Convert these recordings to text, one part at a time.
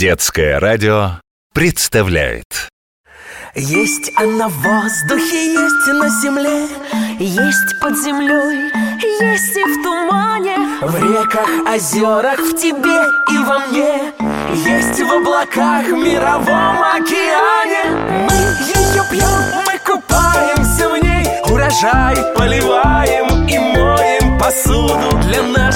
Детское радио представляет. Есть она в воздухе, есть на земле Есть под землей, есть и в тумане В реках, озерах, в тебе и во мне Есть в облаках, в мировом океане. Мы ее пьем, мы купаемся в ней Урожай поливаем и моем посуду Для нашей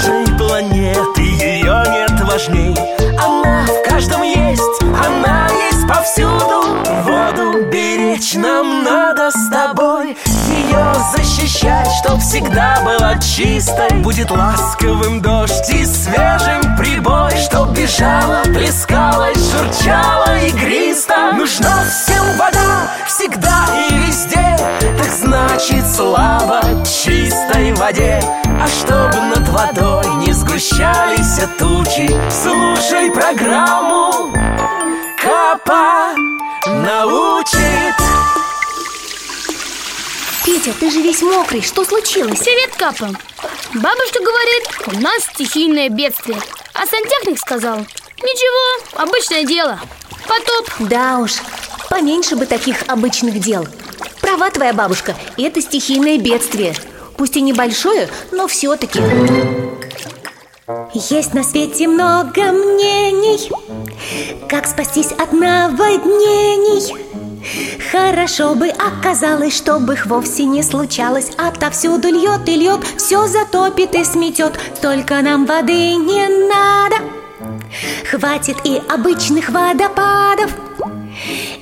всегда была чистой. Будет ласковым дождь и свежим прибой Чтоб бежала, плескалась, журчала игристо. Нужна всем вода, всегда и везде Так значит слава чистой воде. А чтоб над водой не сгущались тучи Слушай программу. Капа научит Петя, ты же весь мокрый, что случилось? Привет, Капа Бабушка говорит, у нас стихийное бедствие. А сантехник сказал Ничего, обычное дело. Потоп Да уж, поменьше бы таких обычных дел. Права твоя бабушка, это стихийное бедствие. Пусть и небольшое, но все-таки Есть на свете много мнений Как спастись от наводнений Хорошо бы оказалось, чтобы их вовсе не случалось. Отовсюду льет и льет, все затопит и сметет Только нам воды не надо. Хватит и обычных водопадов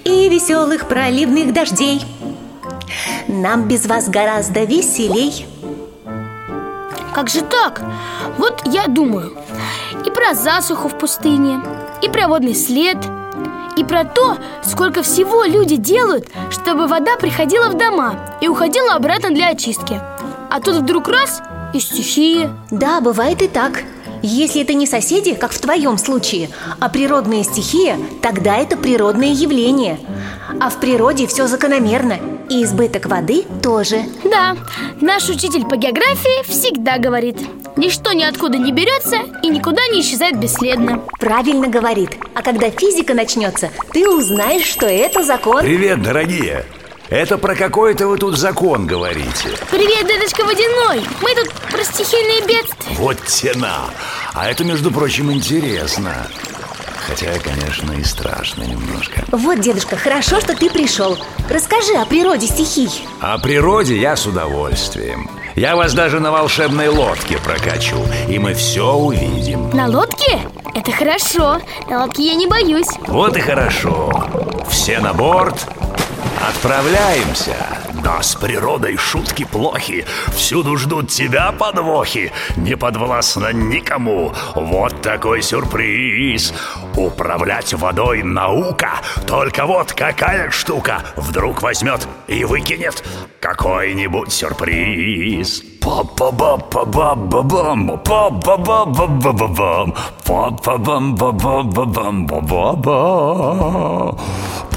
И веселых проливных дождей. Нам без вас гораздо веселей. Как же так? Вот я думаю. И про засуху в пустыне И про водный след И про то, сколько всего люди делают Чтобы вода приходила в дома И уходила обратно для очистки. А тут вдруг раз и стихия Да, бывает и так. Если это не соседи, как в твоем случае А природная стихия, тогда это природное явление А в природе все закономерно И избыток воды тоже. Да, наш учитель по географии всегда говорит Ничто ниоткуда не берется и никуда не исчезает бесследно Правильно говорит. А когда физика начнется, ты узнаешь, что это закон. Привет, дорогие! Это про какой-то вы тут закон говорите. Привет, дедушка Водяной. Мы тут про стихийные бедствия. Вот тена. А это, между прочим, интересно Хотя, конечно, и страшно немножко. Вот, дедушка, хорошо, что ты пришел. Расскажи о природе стихий. О природе я с удовольствием. Я вас даже на волшебной лодке прокачу И мы все увидим. На лодке? Это хорошо. На лодке я не боюсь. Вот и хорошо. Все на борт. Отправляемся Но с природой шутки плохи. Всюду ждут тебя подвохи. Не подвластно никому. Вот такой сюрприз. Управлять водой наука. Только вот какая штука. Вдруг возьмет и выкинет Какой-нибудь сюрприз. Па-па-ба-па-ба-ба-бам. Па-па-ба-ба-ба-ба-бам Па-па-бам-ба-ба-ба-ба-ба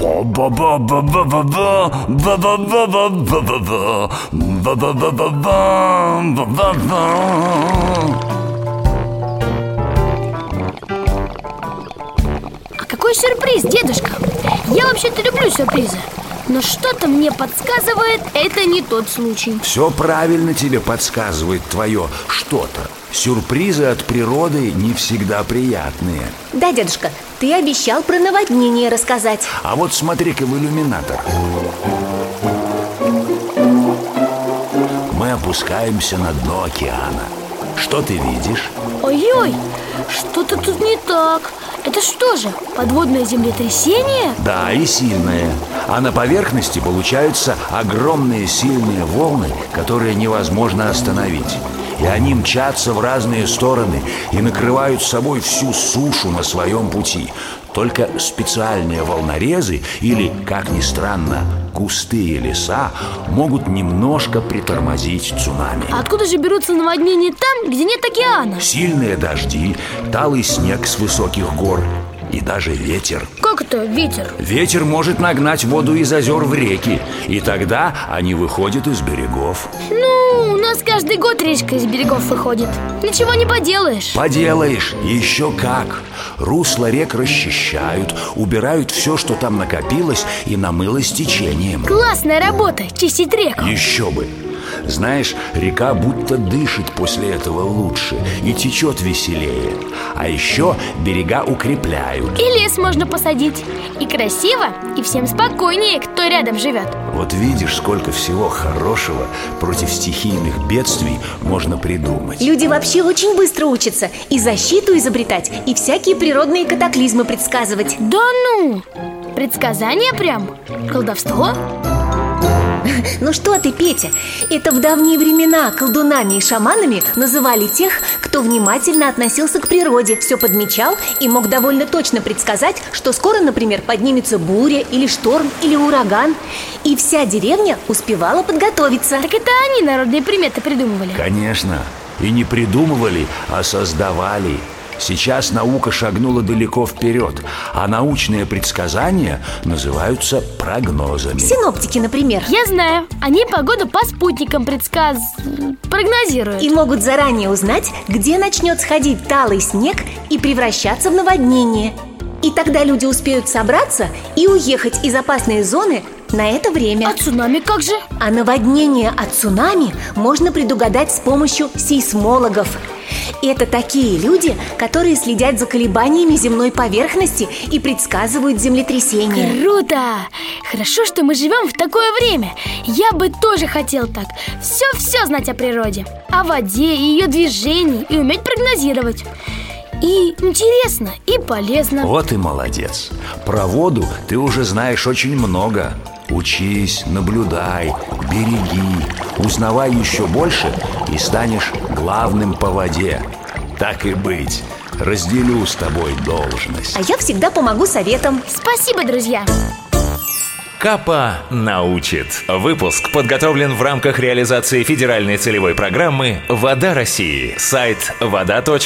Па-ба-ба-ба-ба-ба-ба Ба-ба-ба-ба-ба-ба-ба Ба-ба-ба-ба-бам-ба-ба-ба А какой сюрприз, дедушка? Я вообще-то люблю сюрпризы. Но что-то мне подсказывает, это не тот случай. Все правильно тебе подсказывает твое что-то. Сюрпризы от природы не всегда приятные. Да, дедушка, ты обещал про наводнение рассказать. А вот смотри-ка в иллюминатор опускаемся на дно океана Что ты видишь? Ой-ой, что-то тут не так Это что же, подводное землетрясение? Да, и сильное А на поверхности получаются огромные сильные волны Которые невозможно остановить и они мчатся в разные стороны и накрывают собой всю сушу на своем пути. Только специальные волнорезы или, как ни странно, густые леса могут немножко притормозить цунами. А откуда же берутся наводнения там, где нет океана? Сильные дожди, талый снег с высоких гор и даже ветер. Как это ветер? Ветер может нагнать воду из озер в реки, и тогда они выходят из берегов. Ну, у нас каждый год речка из берегов выходит Ничего не поделаешь Поделаешь, еще как Русло рек расчищают, убирают все, что там накопилось и намылось течением Классная работа, чистить реку Еще бы знаешь, река будто дышит после этого лучше и течет веселее А еще берега укрепляют И лес можно посадить И красиво, и всем спокойнее, кто рядом живет Вот видишь, сколько всего хорошего против стихийных бедствий можно придумать Люди вообще очень быстро учатся И защиту изобретать, и всякие природные катаклизмы предсказывать Да ну! Предсказания прям? Колдовство? Ну что ты, Петя, это в давние времена колдунами и шаманами называли тех, кто внимательно относился к природе, все подмечал и мог довольно точно предсказать, что скоро, например, поднимется буря или шторм или ураган. И вся деревня успевала подготовиться. Так это они народные приметы придумывали Конечно, и не придумывали, а создавали Сейчас наука шагнула далеко вперед, а научные предсказания называются прогнозами. Синоптики, например. Я знаю, они погоду по спутникам предсказ... прогнозируют И могут заранее узнать, где начнет сходить талый снег и превращаться в наводнение. И тогда люди успеют собраться и уехать из опасной зоны на это время. А цунами как же? А наводнение от цунами можно предугадать с помощью сейсмологов. Это такие люди, которые следят за колебаниями земной поверхности и предсказывают землетрясения. Круто! Хорошо, что мы живем в такое время Я бы тоже хотел так Все-все знать о природе О воде и ее движении И уметь прогнозировать и интересно, и полезно Вот и молодец Про воду ты уже знаешь очень много Учись, наблюдай, береги Узнавай еще больше и станешь главным по воде Так и быть, разделю с тобой должность А я всегда помогу советом. Спасибо, друзья! Капа научит. Выпуск подготовлен в рамках реализации федеральной целевой программы «Вода России». Сайт вода.орг.ру